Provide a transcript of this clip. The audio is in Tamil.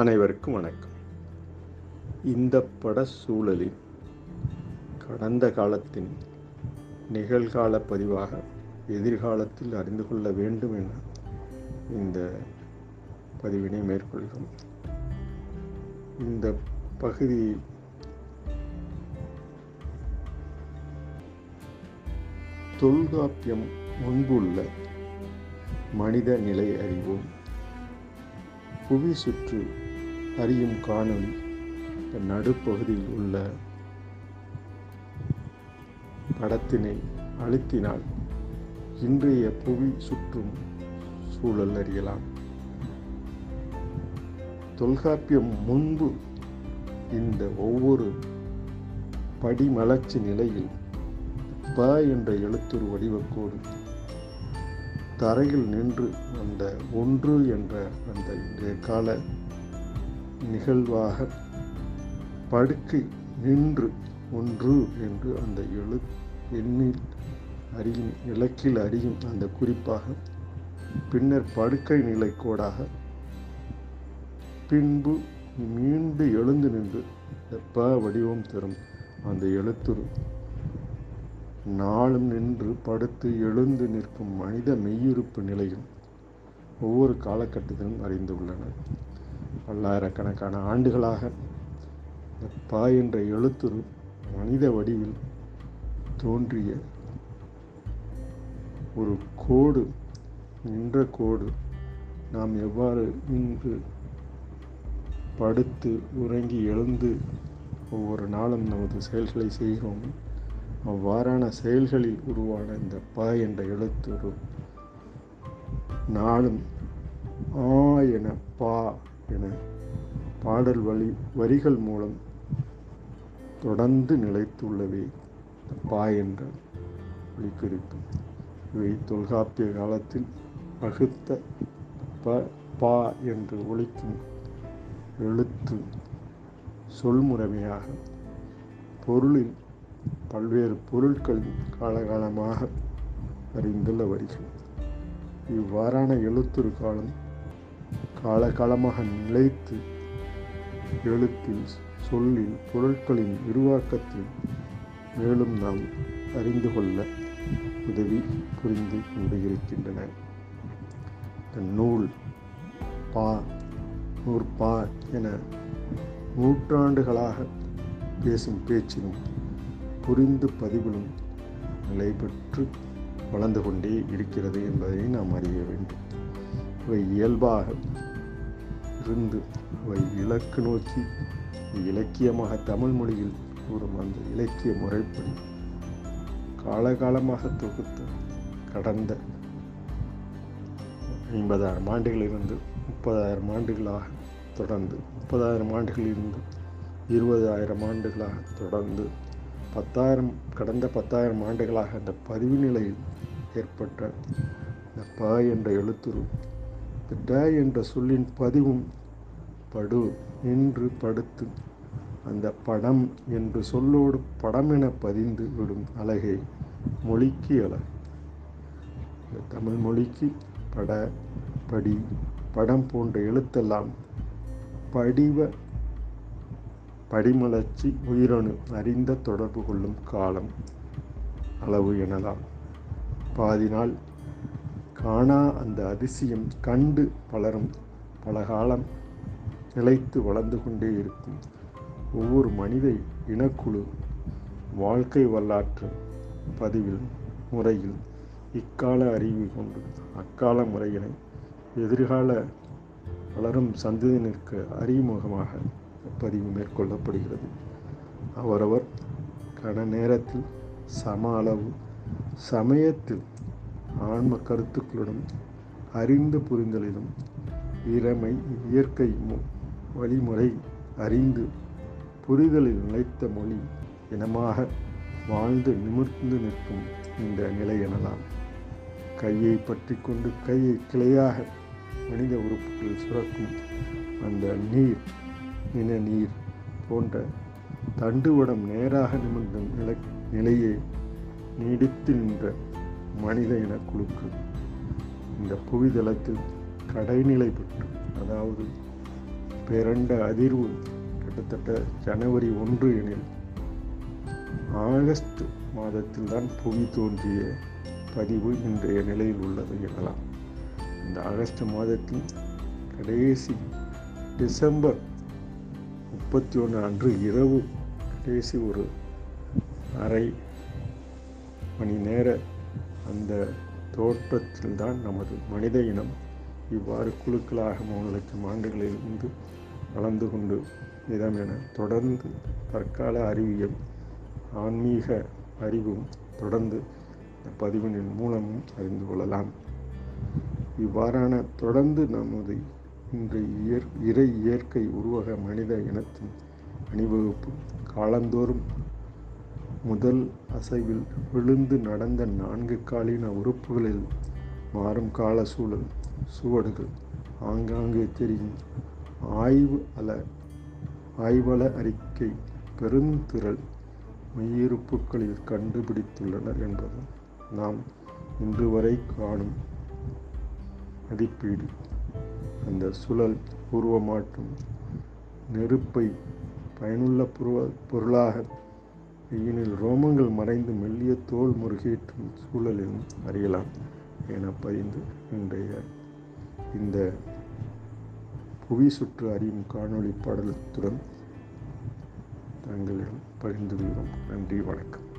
அனைவருக்கும் வணக்கம். இந்த பட சூழலில் கடந்த காலத்தின் நிகழ்கால பதிவாக எதிர்காலத்தில் அறிந்து கொள்ள வேண்டும் என இந்த பதிவினை மேற்கொள்கிறோம். இந்த பகுதி தொல்காப்பியம் முன்புள்ள மனித நிலை அறிவோம். புவி சுற்று அறியும் காணொளி. நடுப்பகுதியில் உள்ள படத்தினை அழுத்தினால் இன்றைய புவி சுற்றும் சூழல் அறியலாம். தொல்காப்பியம் முன்பு இந்த ஒவ்வொரு படிமலர்ச்சி நிலையில் ப என்ற எழுத்துரு வடிவக்கோடு தரையில் நின்று அந்த ஒன்று என்ற அந்த இன்றைய கால நிகழ்வாக படுக்கை நின்று ஒன்று என்று அந்த எழு எண்ணில் அறியும் இலக்கில் அறியும் அந்த குறிப்பாக பின்னர் படுக்கை நிலை கோடாக பின்பு மீண்டு எழுந்து நின்று இந்த ப வடிவம் தரும் அந்த எழுத்துரு. நாளும் நின்று படுத்து எழுந்து நிற்கும் மனித மெய்யிருப்பு நிலையும் ஒவ்வொரு காலகட்டத்திலும் அறிந்து உள்ளனர். பல்லாயிரக்கணக்கான ஆண்டுகளாக இந்த ப என்ற எழுத்துரு மனித வடிவில் தோன்றிய ஒரு கோடு நின்ற கோடு. நாம் எவ்வாறு இன்று படுத்து உறங்கி எழுந்து ஒவ்வொரு நாளும் நமது செயல்களை செய்கிறோம் அவ்வாறான செயல்களில் உருவான இந்த ப என்ற எழுத்துரு நாளும் ஆ என பா என பாடல் வழி வரிகள் மூலம் தொடர்ந்து நிலைத்துள்ளவை பா என்ற ஒளிக்குறிப்பு இவை தொல்காப்பிய காலத்தில் வகுத்த ப பா என்று ஒழிக்கும் எழுத்து சொல்முறைமையாக பொருளில் பல்வேறு பொருட்கள் காலகாலமாக அறிந்துள்ள வரிகள். இவ்வாறான எழுத்துரு காலம் காலகாலமாக நிலைத்து எழுத்தில் சொல்லில் பொருட்களின் விரிவாக்கத்தில் மேலும் நாம் அறிந்து கொள்ள உதவி புரிந்து கொண்டு இருக்கின்றன நூல் பா நூற்பா என நூற்றாண்டுகளாக பேசும் பேச்சிலும் புரிந்து பதிவிலும் நிலை பெற்று வளர்ந்து கொண்டே இருக்கிறது என்பதை நாம் அறிய வேண்டும். இவை இயல்பாக இருந்து அவை இலக்கு நோக்கி இலக்கியமாக தமிழ் மொழியில் கூறும் அந்த இலக்கிய முறைப்படி காலகாலமாக தொகுத்த கடந்த ஐம்பதாயிரம் ஆண்டுகளிலிருந்து முப்பதாயிரம் ஆண்டுகளாக தொடர்ந்து முப்பதாயிரம் ஆண்டுகளிலிருந்து இருபதாயிரம் ஆண்டுகளாக தொடர்ந்து பத்தாயிரம் கடந்த பத்தாயிரம் ஆண்டுகளாக அந்த பதிவு நிலையில் ஏற்பட்ட இந்த ப என்ற எழுத்துரு ட என்ற சொல்லின் பதிவும் படு நின்று படுத்து. அந்த படம் என்று சொல்லோடு படம் என பதிந்து விடும் அழகை மொழிக்கு அழகு இந்த தமிழ் மொழிக்கு பட படி படம் போன்ற எழுத்தெல்லாம் படிவ படிமலர்ச்சி உயிரணு அறிந்த தொடர்பு கொள்ளும் காலம் அளவு எனலாம். பாதி நாள் காணா அந்த அதிசயம் கண்டு பலரும் பல காலம் நிலைத்து வளர்ந்து கொண்டே இருக்கும். ஒவ்வொரு மனித இனக்குழு வாழ்க்கை வரலாற்று பதிவில் முறையில் இக்கால அறிவு கொண்டு அக்கால முறையினை எதிர்கால வளரும் சந்ததியினருக்கு அறிமுகமாக பதிவு மேற்கொள்ளப்படுகிறது. அவரவர் கன நேரத்தில் சம அளவு சமயத்தில் ஆன்ம கருத்துக்களுடன் அறிந்து புரிந்தலிலும் இறமை இயற்கை வழிமுறை அறிந்து புரிதலில் நிலைத்த மொழி இனமாக வாழ்ந்து நிமிர்ந்து நிற்கும் இந்த நிலை எனலாம். கையை பற்றி கொண்டு கையை கிளையாக மனித உறுப்புகளில் சுரக்கும் அந்த நீர் நின நீர் போன்ற தண்டுவடம் நேராக நிமிர்ந்த நிலை நிலையே நீடித்து நின்ற மனித இனக்குழுக்கு இந்த புவிதளத்தில் கடைநிலை பெற்று அதாவது பிறண்ட அதிர்வு கிட்டத்தட்ட ஜனவரி ஒன்று எனில் ஆகஸ்ட் மாதத்தில் தான் புவி தோன்றிய பதிவு இன்றைய நிலையில் உள்ளது எனலாம். இந்த ஆகஸ்ட் மாதத்தில் கடைசி டிசம்பர் முப்பத்தி ஒன்று அன்று இரவு கடைசி ஒரு அரை மணி நேர அந்த தோற்றத்தில் தான் நமது மனித இனம் இவ்வாறு குழுக்களாக மூணு லட்சம் ஆண்டுகளிலிருந்து வளர்ந்து கொண்டு இதம் என தொடர்ந்து தற்கால அறிவியல் ஆன்மீக அறிவும் தொடர்ந்து இந்த பதிவினின் மூலமும் அறிந்து கொள்ளலாம். இவ்வாறான தொடர்ந்து நமது இன்று இயற் இறை இயற்கை உருவக மனித இனத்தின் அணிவகுப்பு காலந்தோறும் முதல் அசைவில் விழுந்து நடந்த நான்கு காலின உறுப்புகளில் மாறும் கால சூழல் சுவடுகள் ஆங்காங்கே தெரியும். ஆய்வு அல ஆய்வள அறிக்கை பெருந்திரள் மெய்யிருப்புகளில் கண்டுபிடித்துள்ளனர் என்பது நாம் இன்று வரை காணும் மதிப்பீடு. அந்த சுழல் உருவமாற்றும் நெருப்பை பயனுள்ள பொருளாக வெயினில் ரோமங்கள் மறைந்து மெல்லிய தோல் முருகேற்றும் சூழலிலும் அறியலாம் என பதிந்து இன்றைய இந்த புவி சுற்று அறியும் காணொளி பாடலத்துடன் தங்களிடம் பகிர்ந்து கொள்கிறோம் நன்றி வணக்கம்.